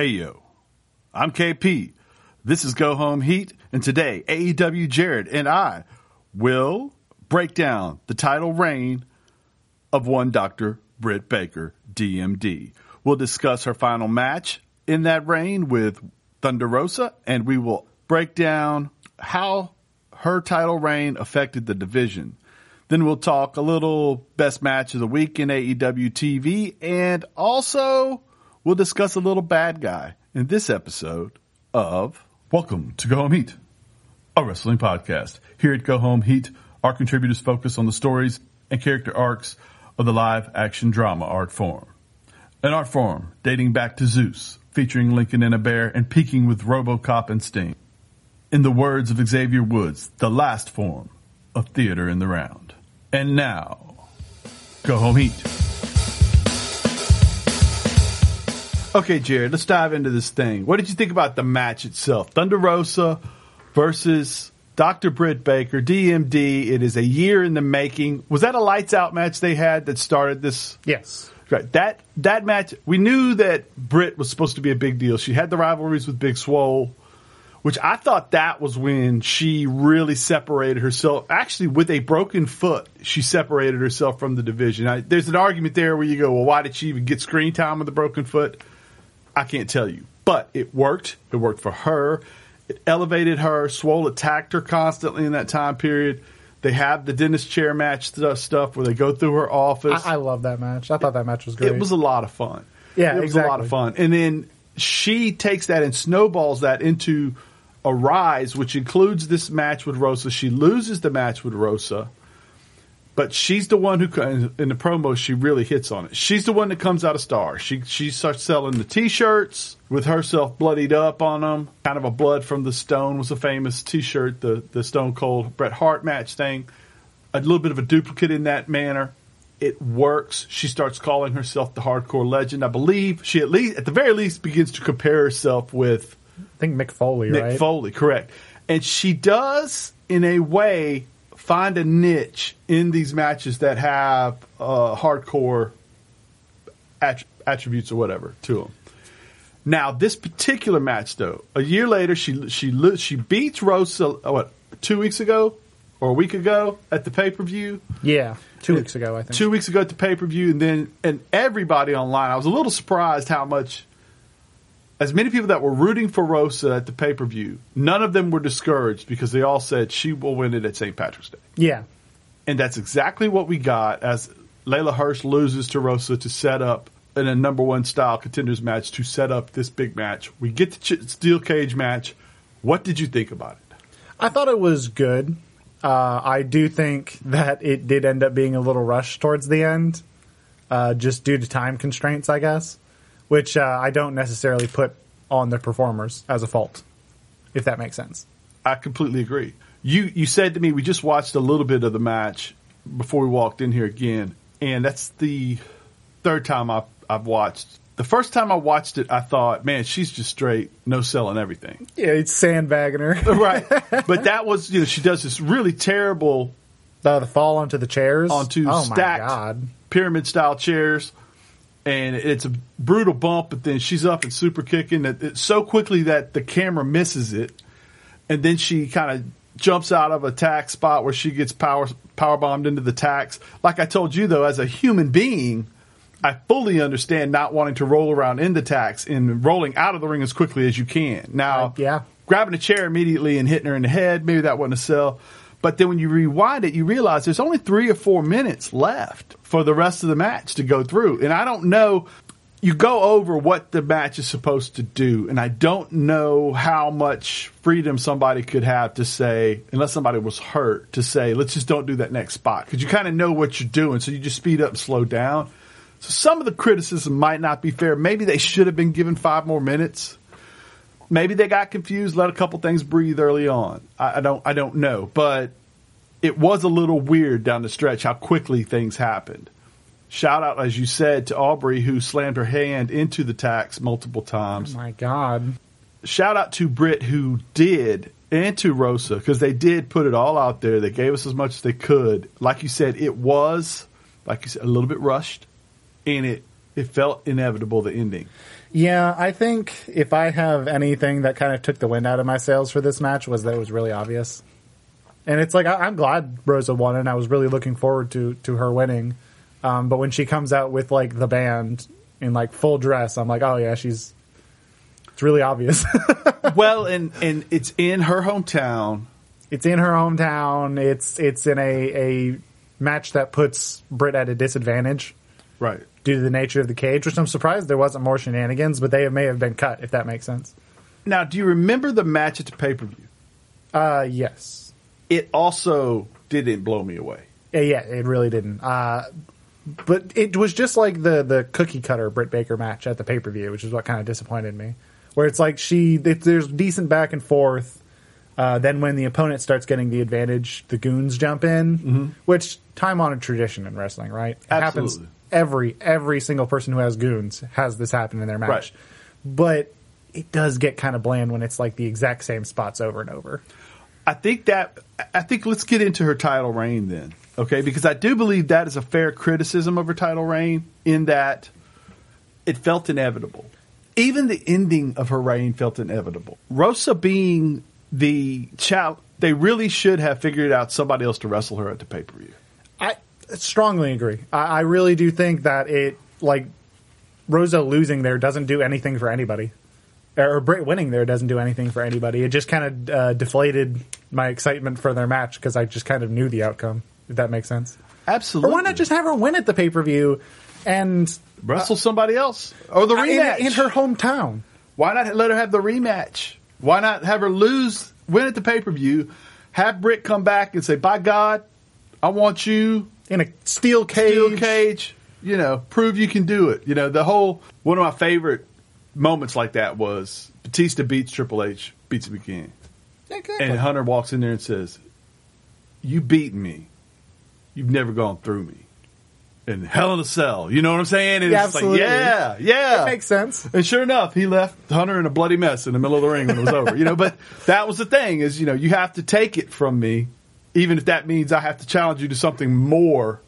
Hey yo, I'm KP. This is Go Home Heat, and today AEW Jared and I will break down the title reign of one Dr. Britt Baker, DMD. We'll discuss her final match in that reign with Thunder Rosa, and we will break down how her title reign affected the division. Then we'll talk a little best match of the week in AEW TV, and also we'll discuss a little bad guy in this episode of Welcome to Go Home Heat, a wrestling podcast. Here at Go Home Heat, our contributors focus on the stories and character arcs of the live action drama art form. An art form dating back to Zeus, featuring Lincoln and a bear and peaking with Robocop and Sting. In the words of Xavier Woods, the last form of theater in the round. And now, Go Home Heat. Okay, Jared, let's dive into this thing. What did you think about the match itself? Thunder Rosa versus Dr. Britt Baker, DMD. It is a year in the making. Was that a lights out match they had that started this? Yes. Right. That that match, we knew that Britt was supposed to be a big deal. She had the rivalries with Big Swole, which I thought that was when she really separated herself. Actually, with a broken foot, she separated herself from the division. I, there's an argument there where you go, well, why did she even get screen time with a broken foot? I can't tell you, but it worked. It worked for her. It elevated her. Swole attacked her constantly in that time period. They have the dentist chair match stuff where they go through her office. I, I love that match. I thought that match was great. It was a lot of fun. Yeah, it was a lot of fun. And then she takes that and snowballs that into a rise, which includes this match with Rosa. She loses the match with Rosa, but she's the one who in the promo she really hits on it. She's the one that comes out a star. She she starts selling the T-shirts with herself bloodied up on them. Kind of a blood from the stone was a famous T-shirt, the the Stone Cold Bret Hart match thing. A little bit of a duplicate in that manner. It works. She starts calling herself the hardcore legend. I believe she at least, at the very least, begins to compare herself with I think Mick Foley, Mick right? Foley, correct. And she does, in a way, find a niche in these matches that have uh, hardcore att- attributes or whatever to them. Now, this particular match, though, a year later, she she she beats Rosa. uh, What two weeks ago or a week ago at the pay per view? yeah, two weeks ago, I think. two weeks ago at the pay per view, and then and everybody online. I was a little surprised how much, as many people that were rooting for Rosa at the pay per view, none of them were discouraged because they all said she will win it at St. Patrick's Day, Yeah, and that's exactly what we got as Leyla Hirsch loses to Rosa to set up in a number one style contenders match to set up this big match. We get the ch- steel cage match. What did you think about it? I thought it was good. Uh, I do think that it did end up being a little rushed towards the end, uh, just due to time constraints, I guess, which uh, I don't necessarily put on the performers as a fault, if that makes sense. I completely agree. You you said to me we just watched a little bit of the match before we walked in here again, and that's the third time I've I've watched. The first time I watched it, I thought, man, she's just straight no selling everything, Yeah, it's sandbagging her. right? but that was you know she does this really terrible Uh, the fall onto the chairs. onto oh stacked my god. pyramid style chairs. And it's a brutal bump, but then she's up and super kicking it, it so quickly that the camera misses it. And then she kind of jumps out of a tax spot where she gets power power bombed into the tax. Like I told you though, as a human being, I fully understand not wanting to roll around in the tax and rolling out of the ring as quickly as you can. Now, Uh, yeah. grabbing a chair immediately and hitting her in the head, maybe that wasn't a sell. But then when you rewind it, you realize there's only three or four minutes left for the rest of the match to go through. And I don't know, you go over what the match is supposed to do. And I don't know how much freedom somebody could have to say, unless somebody was hurt, to say, let's just don't do that next spot. Because you kind of know what you're doing. So you just speed up and slow down. So some of the criticism might not be fair. Maybe they should have been given five more minutes maybe they got confused, let a couple things breathe early on. I, I don't I don't know, but it was a little weird down the stretch how quickly things happened. Shout out, as you said, to Aubrey who slammed her hand into the tax multiple times. My god. Shout out to Britt who did and to Rosa because they did put it all out there. They gave us as much as they could. Like you said, it was like you said a little bit rushed, and it it felt inevitable the ending. Yeah, I think if I have anything that kind of took the wind out of my sails for this match was that it was really obvious. And it's like I, I'm glad Rosa won, and I was really looking forward to to her winning. Um, but when she comes out with like the band in like full dress, I'm like, oh yeah, she's. It's really obvious. well, and and it's in her hometown. it's in her hometown. It's it's in a a match that puts Britt at a disadvantage Right. Due to the nature of the cage, which I'm surprised there wasn't more shenanigans, but they may have been cut if that makes sense. Now, do you remember the match at the pay per view? Uh, yes. It also didn't blow me away. Yeah, it really didn't. Uh, but it was just like the the cookie cutter Britt Baker match at the pay per view, which is what kind of disappointed me. Where it's like she, it, there's decent back and forth. Uh, then when the opponent starts getting the advantage, the goons jump in, which time honored tradition in wrestling, right? It happens Absolutely. Every every single person who has goons has this happen in their match. Right. But it does get kind of bland when it's like the exact same spots over and over. I think that I think let's get into her title reign then, okay? Because I do believe that is a fair criticism of her title reign in that it felt inevitable. Even the ending of her reign felt inevitable. Rosa being the child, they really should have figured out somebody else to wrestle her at the pay per view. I strongly agree. I, I really do think that it like Rosa losing there doesn't do anything for anybody, or Britt winning there doesn't do anything for anybody. It just kind of uh, deflated my excitement for their match because I just kind of knew the outcome. If that makes sense. Absolutely. Or why not just have her win at the pay per view and wrestle somebody else or the in, rematch in her hometown? Why not let her have the rematch? Why not have her lose, win at the pay per view, have Britt come back and say, "By God, I want you In a steel cage. steel cage. You know, prove you can do it." You know, the whole one of my favorite moments like that was Batista beats Triple H, beats him again, Exactly. and Hunter walks in there and says, "You beat me. You've never gone through me." And Hell in a Cell, you know what I'm saying? And Yeah, it's absolutely. like, yeah, yeah, That makes sense. and sure enough, he left Hunter in a bloody mess in the middle of the ring when it was over. You know, but that was the thing is, you know, you have to take it from me, even if that means I have to challenge you to something more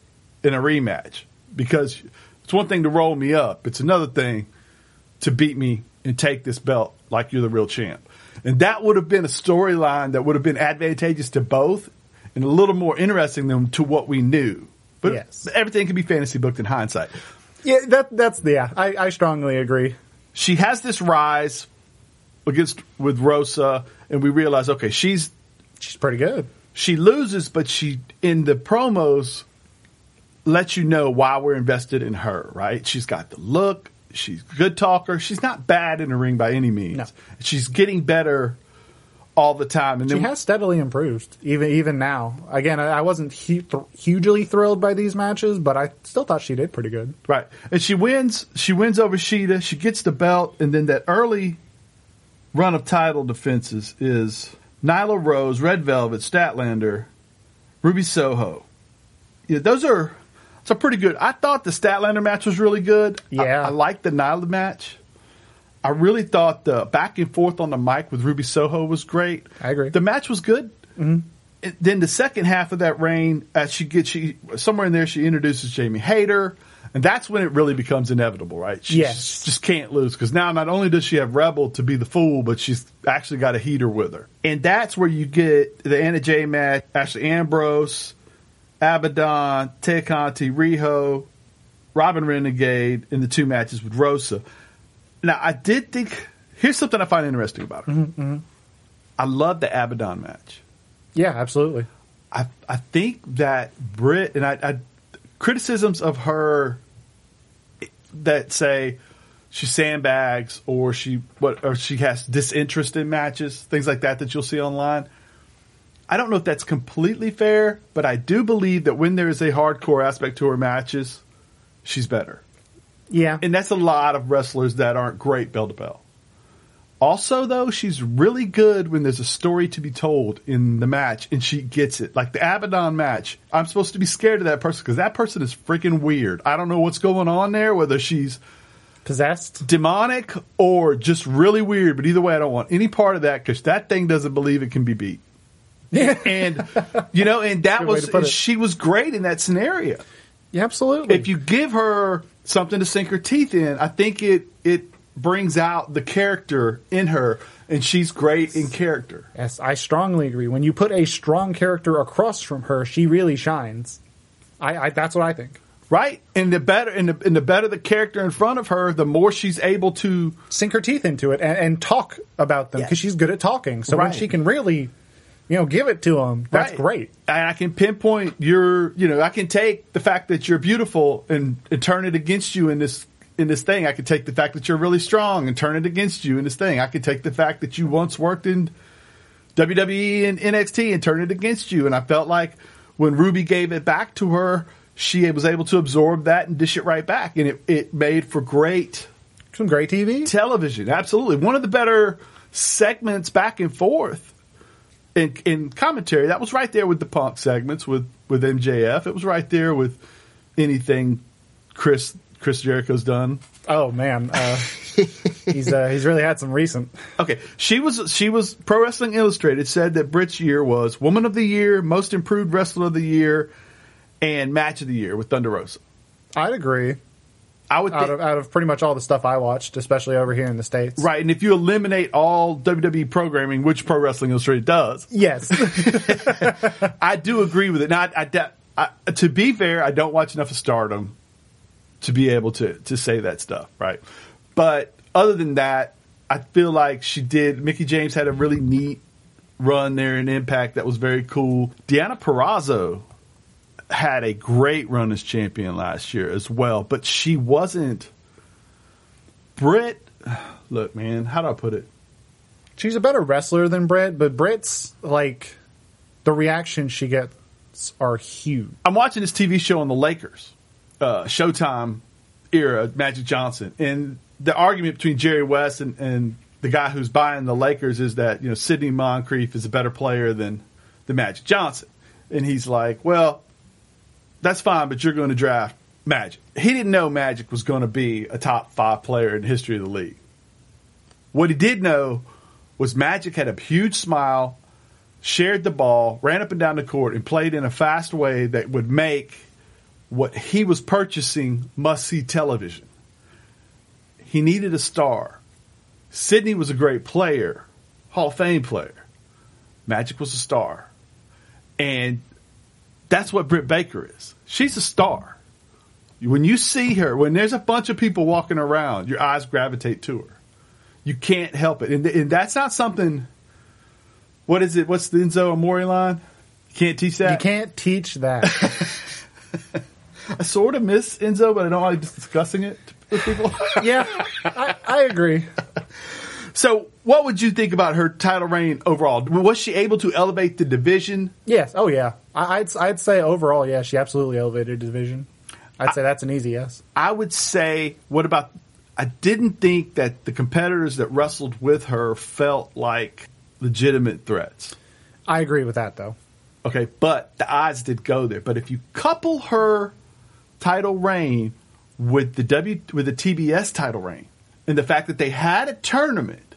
in a rematch. Because it's one thing to roll me up. It's another thing to beat me and take this belt like you're the real champ. And that would have been a storyline that would have been advantageous to both and a little more interesting than to what we knew. But Yes. everything can be fantasy booked in hindsight. Yeah, that that's yeah. I, I strongly agree. she has this rise against with Rosa, and we realize okay, she's She's pretty good. She loses, but she in the promos lets you know why we're invested in her. Right? She's got the look. She's a good talker. She's not bad in the ring by any means. No. She's getting better all the time. And She then has steadily improved, even even now. Again, I, wasn't hu- th- hugely thrilled by these matches, but I still thought she did pretty good. Right. And she wins she wins over Shida, she gets the belt, and then that early run of title defenses is Nyla Rose, Red Velvet, Statlander, Ruby Soho. Yeah, those are it's a pretty good. I thought the Statlander match was really good. Yeah. I, liked the Nyla match. I really thought the back and forth on the mic with Ruby Soho was great. I agree. The match was good. Mm-hmm. Then the second half of that reign, as she gets she somewhere in there, she introduces Jamie Hayter, and that's when it really becomes inevitable, right? She Yes. just can't lose because now not only does she have Rebel to be the fool, but she's actually got a heater with her, and that's where you get the Anna Jay match, Ashley Ambrose, Abaddon, Tay Conti, Riho, Robyn Renegade in the two matches with Rosa. Now, I did think here's something I find interesting about her. Mm-hmm, mm-hmm. I love the Abaddon match. Yeah, absolutely. I I think that Britt and I, I criticisms of her that say she sandbags or she what or she has disinterest in matches, things like that that you'll see online. I don't know if that's completely fair, but I do believe that when there is a hardcore aspect to her matches, she's better. Yeah, And that's a lot of wrestlers that aren't great bell to bell. Also, though, she's really good when there's a story to be told in the match and she gets it. Like the Abaddon match, I'm supposed to be scared of that person because that person is freaking weird. I don't know what's going on there, whether she's possessed. demonic or just really weird, but either way, I don't want any part of that because that thing doesn't believe it can be beat. and, you know, and that was, it. she was great in that scenario Yeah, absolutely. if you give her something to sink her teeth in, I think it it brings out the character in her, and she's great in character. Yes, I strongly agree. When you put a strong character across from her, she really shines. I, I that's what I think. Right, and the better, and the, and the better the character in front of her, the more she's able to Sink her teeth into it and, and talk about them Yeah. because she's good at talking. So when she can really, you know, give it to them, that's Right. great. And I can pinpoint your, you know, I can take the fact that you're beautiful and, and turn it against you in this in this thing. I could take the fact that you're really strong and turn it against you in this thing. I could take the fact that you once worked in WWE and NXT and turn it against you. And I felt like when Ruby gave it back to her, she was able to absorb that and dish it right back, and it, it made for great Some great TV. television. Absolutely, one of the better segments back and forth in in commentary. That was right there with the Punk segments with with MJF. It was right there with anything Chris Chris Jericho's done. Oh man, uh, he's uh, he's really had some recent. Okay, she was she was Pro Wrestling Illustrated said that Britt's year was Woman of the Year, Most Improved Wrestler of the Year, and Match of the Year with Thunder Rosa. I'd agree. I would Out think, of out of pretty much all the stuff I watched, especially over here in the states. right, and if you eliminate all WWE programming, which Pro Wrestling Illustrated does, Yes. I do agree with it. Now, I, I, I, to be fair, I don't watch enough of Stardom to be able to to say that stuff, right? But other than that, I feel like she did. Mickie James had a really neat run there in Impact that was very cool. Deonna Purrazzo had a great run as champion last year as well, but she wasn't. Britt, look, man, how do I put it? She's a better wrestler than Britt, but Britt's like the reactions she gets are huge. I'm watching this TV show on the Lakers, uh, Showtime era, Magic Johnson, and the argument between Jerry West and, and the guy who's buying the Lakers is that you know Sidney Moncrief is a better player than the Magic Johnson, and he's like, well, that's fine, but you're going to draft Magic. He didn't know Magic was going to be a top five player in the history of the league. What he did know was Magic had a huge smile, shared the ball, ran up and down the court, and played in a fast way that would make what he was purchasing must see television. He needed a star. Sidney was a great player, Hall of Fame player. Magic was a star. And that's what Britt Baker is. She's a star. When you see her, when there's a bunch of people walking around, your eyes gravitate to her. You can't help it. And, and that's not something. What is it? What's the Enzo Amore line? You can't teach that. You can't teach that. I sort of miss Enzo, but I don't like discussing it with people. yeah, I, I agree. so, what would you think about her title reign overall? Was she able to elevate the division? Yes. Oh yeah. I, I'd I'd say overall, yeah, she absolutely elevated the division. I'd say that's an easy yes. I would say, what about? I didn't think that the competitors that wrestled with her felt like legitimate threats. I agree with that though. Okay, but the odds did go there. But if you couple her title reign with the W with the TBS title reign and the fact that they had a tournament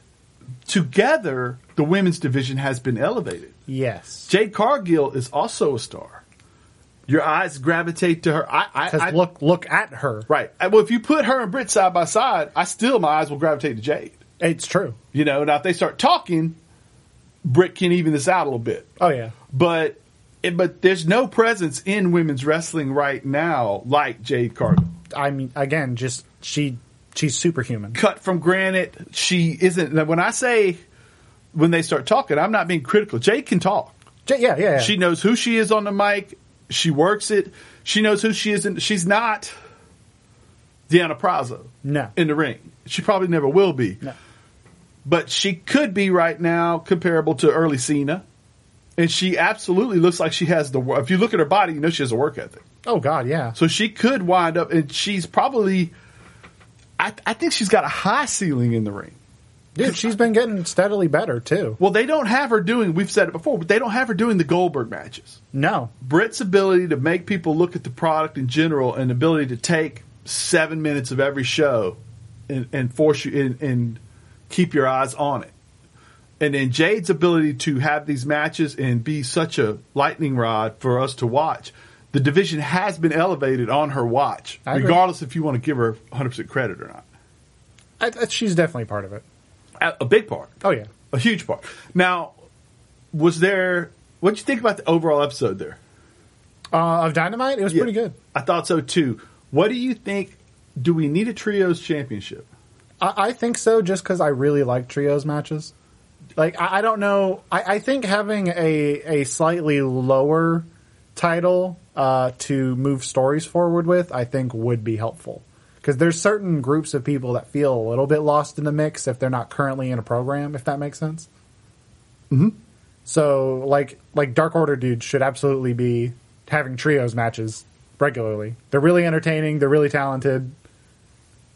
together, the women's division has been elevated. Yes. Jade Cargill is also a star. Your eyes gravitate to her. I, I, I look look at her. right. Uh, Well, if you put her and Britt side by side, I still my eyes will gravitate to Jade. It's true. You know, now if they start talking, Britt can even this out a little bit Oh yeah. but but there's no presence in women's wrestling right now like Jade Cargill. I mean, again, just she she's superhuman. Cut from granite, she isn't. now, When I say when they start talking, I'm not being critical. Jade can talk. J- yeah, yeah, yeah. She knows who she is on the mic. She works it. She knows who she is. In, she's not Deonna Purrazzo no. in the ring. She probably never will be. No. But she could be right now comparable to early Cena. And she absolutely looks like she has the. If you look at her body, you know she has a work ethic. Oh God, yeah. So she could wind up, and she's probably. I, I think she's got a high ceiling in the ring. Dude, she's been getting steadily better too. Well, they don't have her doing. We've said it before, but they don't have her doing the Goldberg matches. No. Britt's ability to make people look at the product in general, and ability to take seven minutes of every show, and, and force you and, and keep your eyes on it. And then Jade's ability to have these matches and be such a lightning rod for us to watch. The division has been elevated on her watch, I agree. regardless if you want to give her 100% credit or not. I, I, she's definitely part of it. A, a big part. Oh yeah. A huge part. Now, was there? What'd you think about the overall episode there? Uh, of Dynamite, it was Yeah. pretty good. I thought so too. What do you think? Do we need a trios championship? I, I think so, just because I really like trios matches. Like I, I don't know. I, I think having a a slightly lower title uh, to move stories forward with, I think would be helpful. Because there's certain groups of people that feel a little bit lost in the mix if they're not currently in a program. If that makes sense. Mhm. So like like Dark Order dudes should absolutely be having trios matches regularly. They're really entertaining. They're really talented.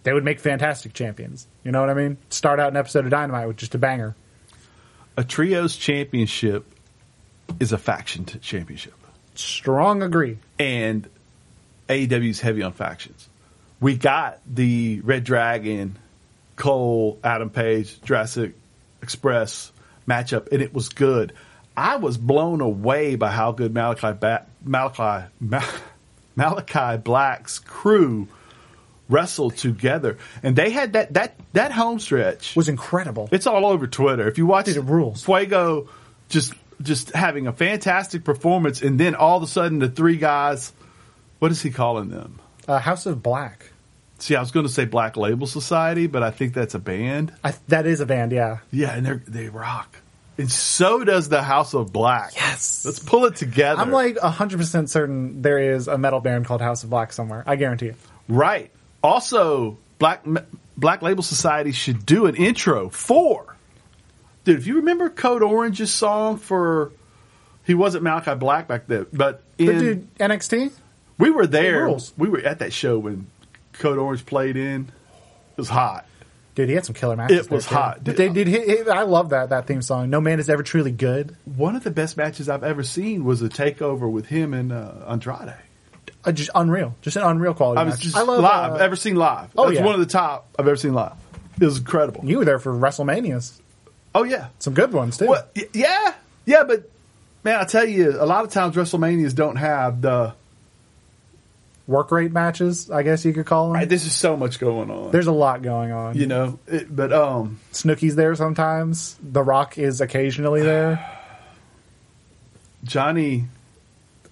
They would make fantastic champions. You know what I mean? Start out an episode of Dynamite with just a banger. A trios championship is a faction t- championship, Strong agree. and AEW's heavy on factions. We got the Red Dragon, Cole, Adam Page, Jurassic Express matchup, and it was good. I was blown away by how good Malachi ba- Malachi Ma- Malachi Black's crew wrestled together, and they had that that that home stretch Was incredible. It's all over Twitter. If you watch Dude, it rules. Fuego just just having a fantastic performance, and then all of a sudden the three guys, what is he calling them? Uh, House of Black. See, I was going to say Black Label Society, but I think that's a band. I, that is a band, yeah. Yeah, and they they rock, and so does the House of Black. Yes. let's pull it together. I'm like 100% certain there is a metal band called House of Black somewhere. I guarantee it. right. Also, Black Black Label Society should do an intro for. Dude, if you remember Code Orange's song for, he wasn't Malachi Black back then, but in But dude, NXT? We were there. We were at that show when Code Orange played in. It was hot. Dude, he had some killer matches. It was there, hot. But they did. He, he- I love that that theme song. No man is ever truly good. One of the best matches I've ever seen was a takeover with him and uh, Andrade. Uh, just unreal. Just an unreal quality I was match. just I love live. uh, ever seen live. oh, That's yeah. one of the top I've ever seen live. It was incredible. you were there for WrestleManias. Oh yeah. Some good ones too. Well, yeah, yeah, but man, I tell you, a lot of times WrestleManias don't have the. Work rate matches, I guess you could call them. Right, there's just so much going on. There's a lot going on. you know, it, but um, Snooki's there sometimes. The Rock is occasionally there. Johnny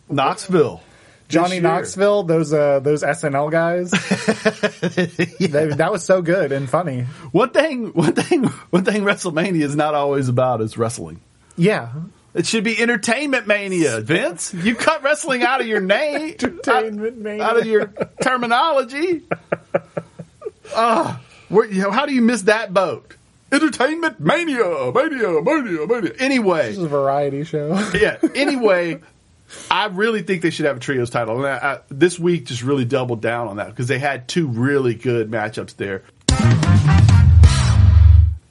Knoxville. Johnny year. Knoxville, those uh, those SNL guys. They- that was so good and funny. One thing, one thing, one thing WrestleMania is not always about is wrestling. Yeah, It should be entertainment mania, Vince. You cut wrestling out of your name, Entertainment out, mania. out of your terminology. Ah, you know, how do you miss that boat? Entertainment mania, mania, mania, mania. Anyway, this is a variety show. yeah. Anyway, I really think they should have a trios title, and I, I, this week just really doubled down on that because they had two really good matchups there.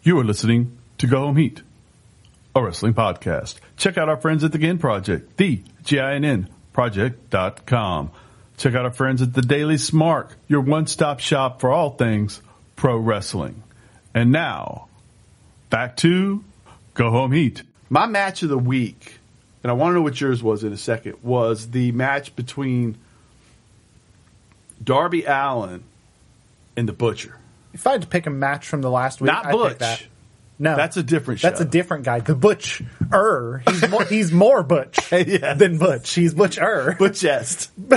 You are listening to Go Home Heat, a wrestling podcast. Check out our friends at the Gin Project, the G-I-N-N project.com. Check out our friends at the Daily Smart, your one-stop shop for all things pro wrestling. And now, back to Go Home Heat. My match of the week, and I want to know what yours was in a second, was the match between Darby Allin and the Butcher. if I had to pick a match from the last week, Not I'd pick Butch. that. No, That's a different That's show. a different guy. The Butch Er. He's more, he's more Butch Yeah. than Butch. He's Butch Er. Butchest.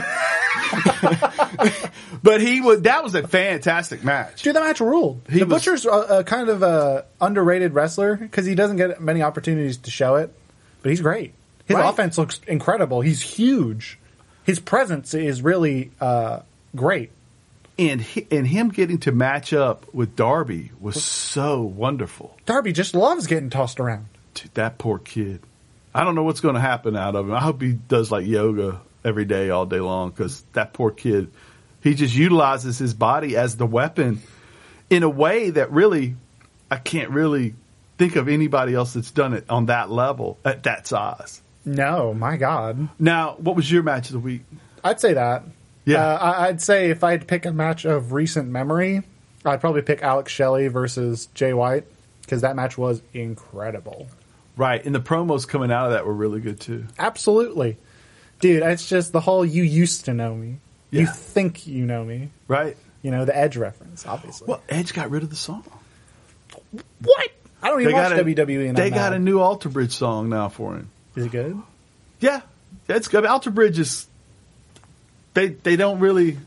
but he was that was a fantastic match. Dude, that match ruled. He the was- Butcher's a, a kind of a underrated wrestler because he doesn't get many opportunities to show it, but he's great. His Right. offense looks incredible. He's huge. His presence is really uh, great. And he, and him getting to match up with Darby was so wonderful. Darby just loves getting tossed around. Dude, that poor kid. I don't know what's going to happen out of him. I hope he does like yoga every day, all day long, because that poor kid, he just utilizes his body as the weapon in a way that really, I can't really think of anybody else that's done it on that level at that size. No, my God. Now, what was your match of the week? I'd say that. Yeah. Uh, I- I'd say if I had to pick a match of recent memory, I'd probably pick Alex Shelley versus Jay White because that match was incredible. Right, and the promos coming out of that were really good too. Absolutely. Dude, it's just the whole you used to know me. You think you know me. Right? You know, the Edge reference, obviously. Well, Edge got rid of the song. What? I don't even watch got a, WWE. And They I'm got mad. a new Alter Bridge song now for him. Is it good? Yeah, it's good. Alter Bridge is they they don't really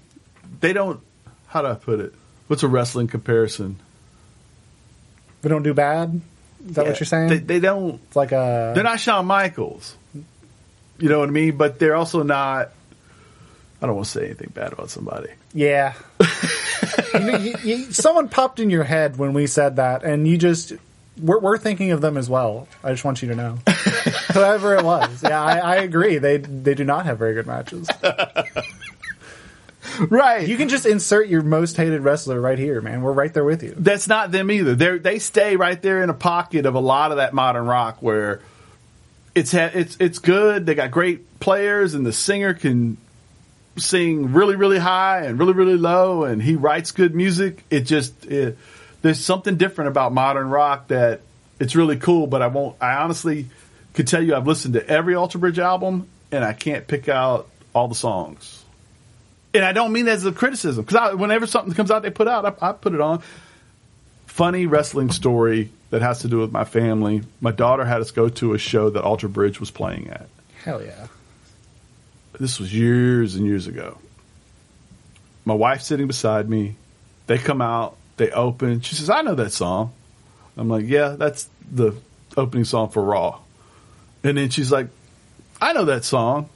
they don't how do I put it? What's a wrestling comparison? We don't do bad. Is that what you're saying? They, they don't. it's like a. They're not Shawn Michaels. You know what I mean? But they're also not. I don't want to say anything bad about somebody. Yeah. you you, you, someone popped in your head when we said that, and you just. We're, we're thinking of them as well. I just want you to know. Whoever it was. Yeah, I, I agree. They they do not have very good matches. Right. You can just insert your most hated wrestler right here, man. We're right there with you. that's not them either. They they stay right there in a pocket of a lot of that modern rock where it's ha- it's it's good. They got great players, and the singer can sing really really high and really really low, and he writes good music. It just it, there's something different about modern rock that it's really cool. But I won't. I honestly could tell you I've listened to every Alter Bridge album, and I can't pick out all the songs. And I don't mean that as a criticism because whenever something comes out they put out, I, I put it on funny wrestling story that has to do with my family. My daughter had us go to a show that Alter Bridge was playing at. Hell yeah. This was years and years ago. My wife's sitting beside me. They come out, they open. She says, I know that song. I'm like, yeah, that's the opening song for Raw. And then she's like, I know that song.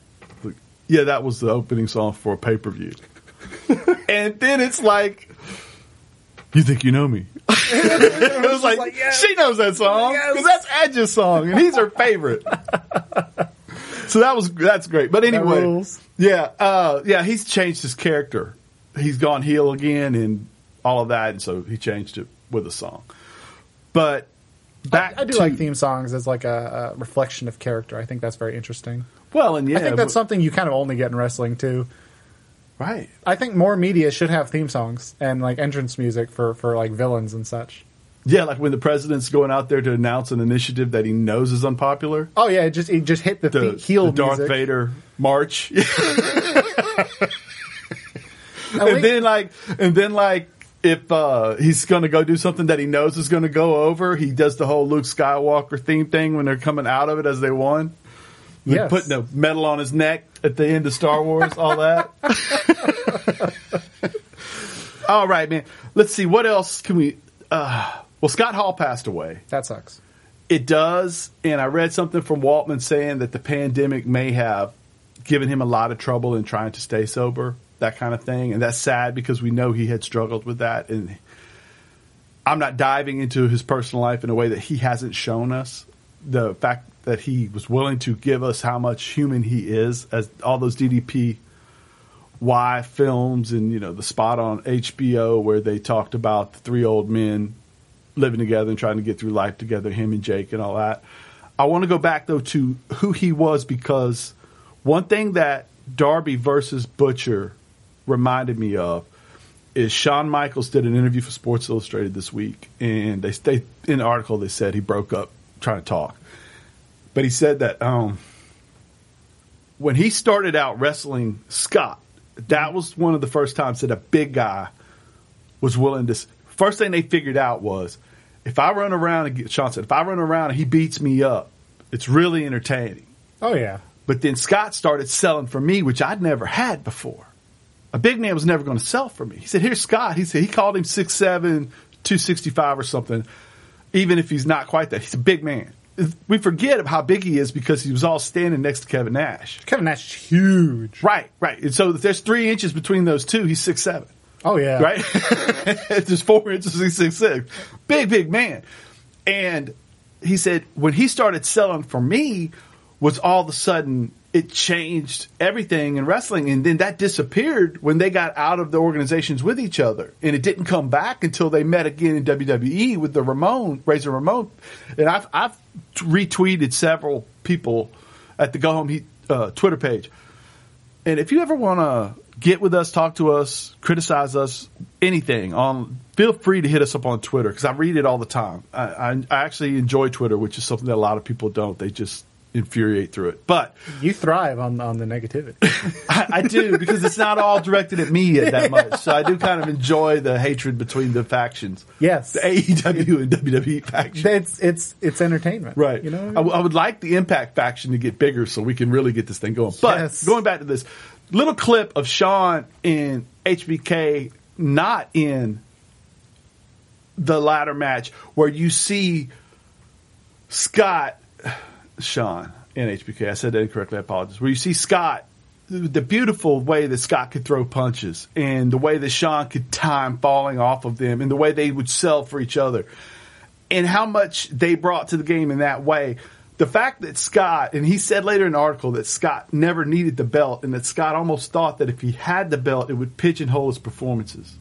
Like, yeah, that was the opening song for a pay per view. and then it's like, you think you know me? it was like, like, yes. she knows that song Yes. because that's Edge's song, and he's her favorite. so that was that's great. But anyway, yeah, uh, yeah, he's changed his character. He's gone heel again, and all of that, and so he changed it with a song. But back, I do to, like theme songs as like a, a reflection of character. I think that's very interesting. Well, and yeah, I think that's but- something you kind of only get in wrestling too. right. I think more media should have theme songs and like entrance music for for like villains and such. Yeah, like when the president's going out there to announce an initiative that he knows is unpopular. Oh yeah, it just it just hit the, The, the heel the Darth music. Vader march. And and we- then like and then like if uh, he's going to go do something that he knows is going to go over, he does the whole Luke Skywalker theme thing when they're coming out of it as they won. Yes. putting a medal on his neck at the end of Star Wars, all that. all right, man. Let's see what else can we. Uh, well, Scott Hall passed away. that sucks. It does, and I read something from Waltman saying that the pandemic may have given him a lot of trouble in trying to stay sober, that kind of thing, and that's sad because we know he had struggled with that. And I'm not diving into his personal life in a way that he hasn't shown us. The fact that he was willing to give us how much human he is, as all those DDP Y films and you know the spot on HBO where they talked about the three old men living together and trying to get through life together, him and Jake and all that. I want to go back though to who he was because one thing that Darby versus Butcher reminded me of is Shawn Michaels did an interview for Sports Illustrated this week, and they, they in the article they said he broke up trying to talk, but he said that um, when he started out wrestling Scott, that was one of the first times that a big guy was willing to. First thing they figured out was if I run around and get Shawn said if I run around and he beats me up, it's really entertaining. Oh yeah. But then Scott started selling for me, which I'd never had before. A big man was never going to sell for me. He said, "Here's Scott." He said he called him 6'7", 265 or something. Even if he's not quite that, he's a big man. We forget of how big he is because he was all standing next to Kevin Nash. Kevin Nash is huge. Right, right. And so if there's three inches between those two, he's six seven. Oh yeah. Right? there's four inches, he's six six. Big, big man. And he said when he started selling for me was all of a sudden it changed everything in wrestling and then that disappeared when they got out of the organizations with each other and it didn't come back until they met again in WWE with the Ramon Razor Ramon and I've I've retweeted several people at the Go Home Heat uh, Twitter page and if you ever want to get with us, talk to us, criticize us, anything, on feel free to hit us up on Twitter because I read it all the time. I, I, I actually enjoy Twitter, which is something that a lot of people don't. They just infuriate through it. But You thrive on on the negativity. I, I do because it's not all directed at me that much. So I do kind of enjoy the hatred between the factions. Yes. The AEW and WWE factions. it's it's it's entertainment, Right. You know, I I, w- I would like the Impact faction to get bigger so we can really get this thing going. But Yes. going back to this little clip of Sean in HBK, not in the ladder match, where you see Scott, Sean in HBK. I said that incorrectly. I apologize. Where you see Scott, the beautiful way that Scott could throw punches, and the way that Shawn could time falling off of them, and the way they would sell for each other and how much they brought to the game in that way. The fact that Scott, and he said later in the article that Scott never needed the belt, and that Scott almost thought that if he had the belt, it would pigeonhole his performances.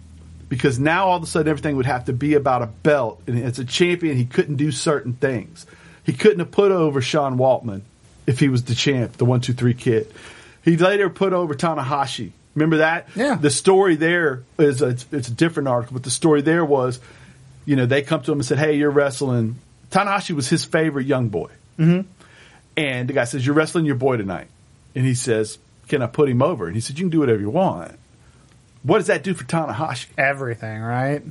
Because now all of a sudden everything would have to be about a belt, and as a champion, he couldn't do certain things. He couldn't have put over Sean Waltman if he was the champ, the one, two, three kid. He later put over Tanahashi. Remember that? Yeah. The story there is a, it's a different article, but the story there was you know, they come to him and said, "Hey, you're wrestling." Tanahashi was his favorite young boy, mm-hmm. and the guy says, "You're wrestling your boy tonight," and he says, "Can I put him over?" And he said, "You can do whatever you want." What does that do for Tanahashi? everything, right?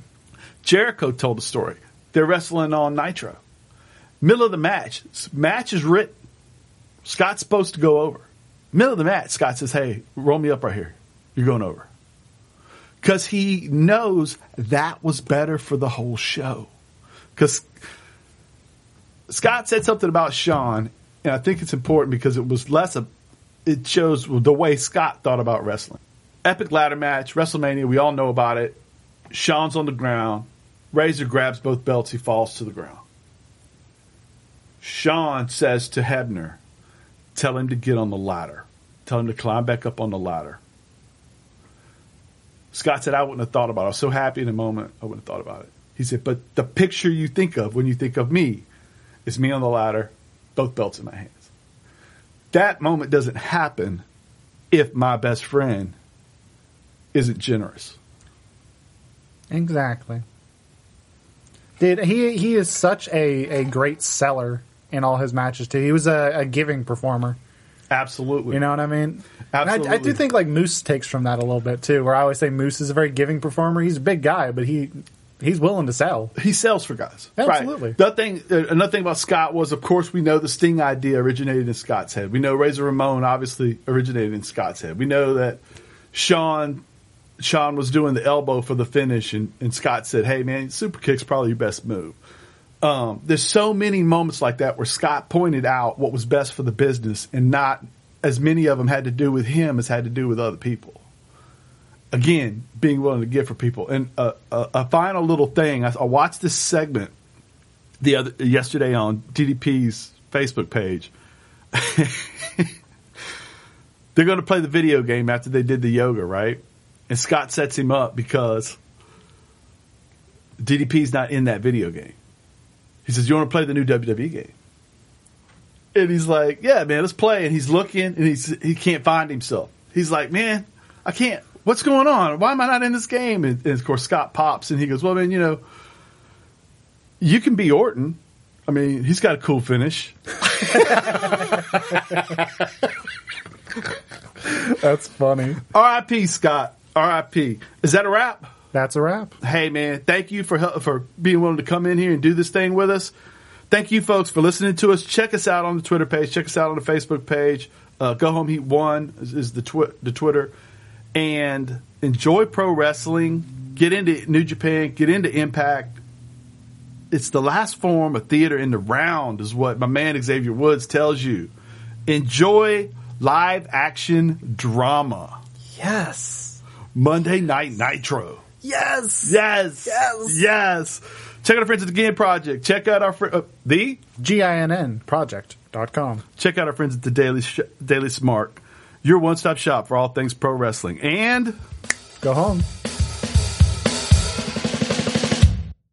Jericho told the story. They're wrestling on Nitro. Middle of the match, match is written. Scott's supposed to go over. Middle of the match, Scott says, "Hey, roll me up right here. You're going over." Because he knows that was better for the whole show. Because Scott said something about Shawn, and I think it's important because it was less of, it shows the way Scott thought about wrestling. Epic ladder match, WrestleMania, we all know about it. Shawn's on the ground. Razor grabs both belts. He falls to the ground. Shawn says to Hebner, tell him to get on the ladder. Tell him to climb back up on the ladder. Scott said, I wouldn't have thought about it. I was so happy in the moment, I wouldn't have thought about it. He said, but the picture you think of when you think of me is me on the ladder, both belts in my hands. That moment doesn't happen if my best friend isn't generous. Exactly. Dude, he he is such a, a great seller in all his matches too. He was a, a giving performer. Absolutely. You know what I mean? And I, I do think like Moose takes from that a little bit too. Where I always say Moose is a very giving performer. He's a big guy, but he he's willing to sell. he sells for guys. Absolutely. Right. The thing, uh, another thing about Scott was, of course, we know the Sting idea originated in Scott's head. We know Razor Ramon obviously originated in Scott's head. We know that Shawn Shawn was doing the elbow for the finish, and, and Scott said, "Hey, man, super kick's probably your best move." Um, there's so many moments like that where Scott pointed out what was best for the business, and not as many of them had to do with him as had to do with other people again, being willing to give for people. And uh, a, final little thing, I, I watched this segment the other yesterday on DDP's Facebook page. They're going to play the video game after they did the yoga, right? And Scott sets him up because DDP's not in that video game. He says, "You want to play the new WWE game?" And he's like, "Yeah, man, let's play." And he's looking, and he's he can't find himself. He's like, "Man, I can't. What's going on? Why am I not in this game?" And, and of course, Scott pops, and he goes, "Well, man, you know, you can be Orton. I mean, he's got a cool finish." That's funny. R.I.P. Scott. R.I.P. Is that a wrap? That's a wrap. Hey man, thank you for hel- for being willing to come in here and do this thing with us. Thank you folks for listening to us. Check us out on the Twitter page. Check us out on the Facebook page. Uh, Go Home Heat One is, is the twi- the Twitter, and enjoy pro wrestling. Get into New Japan. Get into Impact. It's the last form of theater in the round, is what my man Xavier Woods tells you. Enjoy live action drama. Yes. Monday Night Nitro. Yes. Yes. Yes. Yes. Check out our friends at the Game Project. Check out our fr- uh, the G-I-N-N project.com. check out our friends at the Daily Sh- Daily Smart. Your one stop shop for all things pro wrestling. And Go home.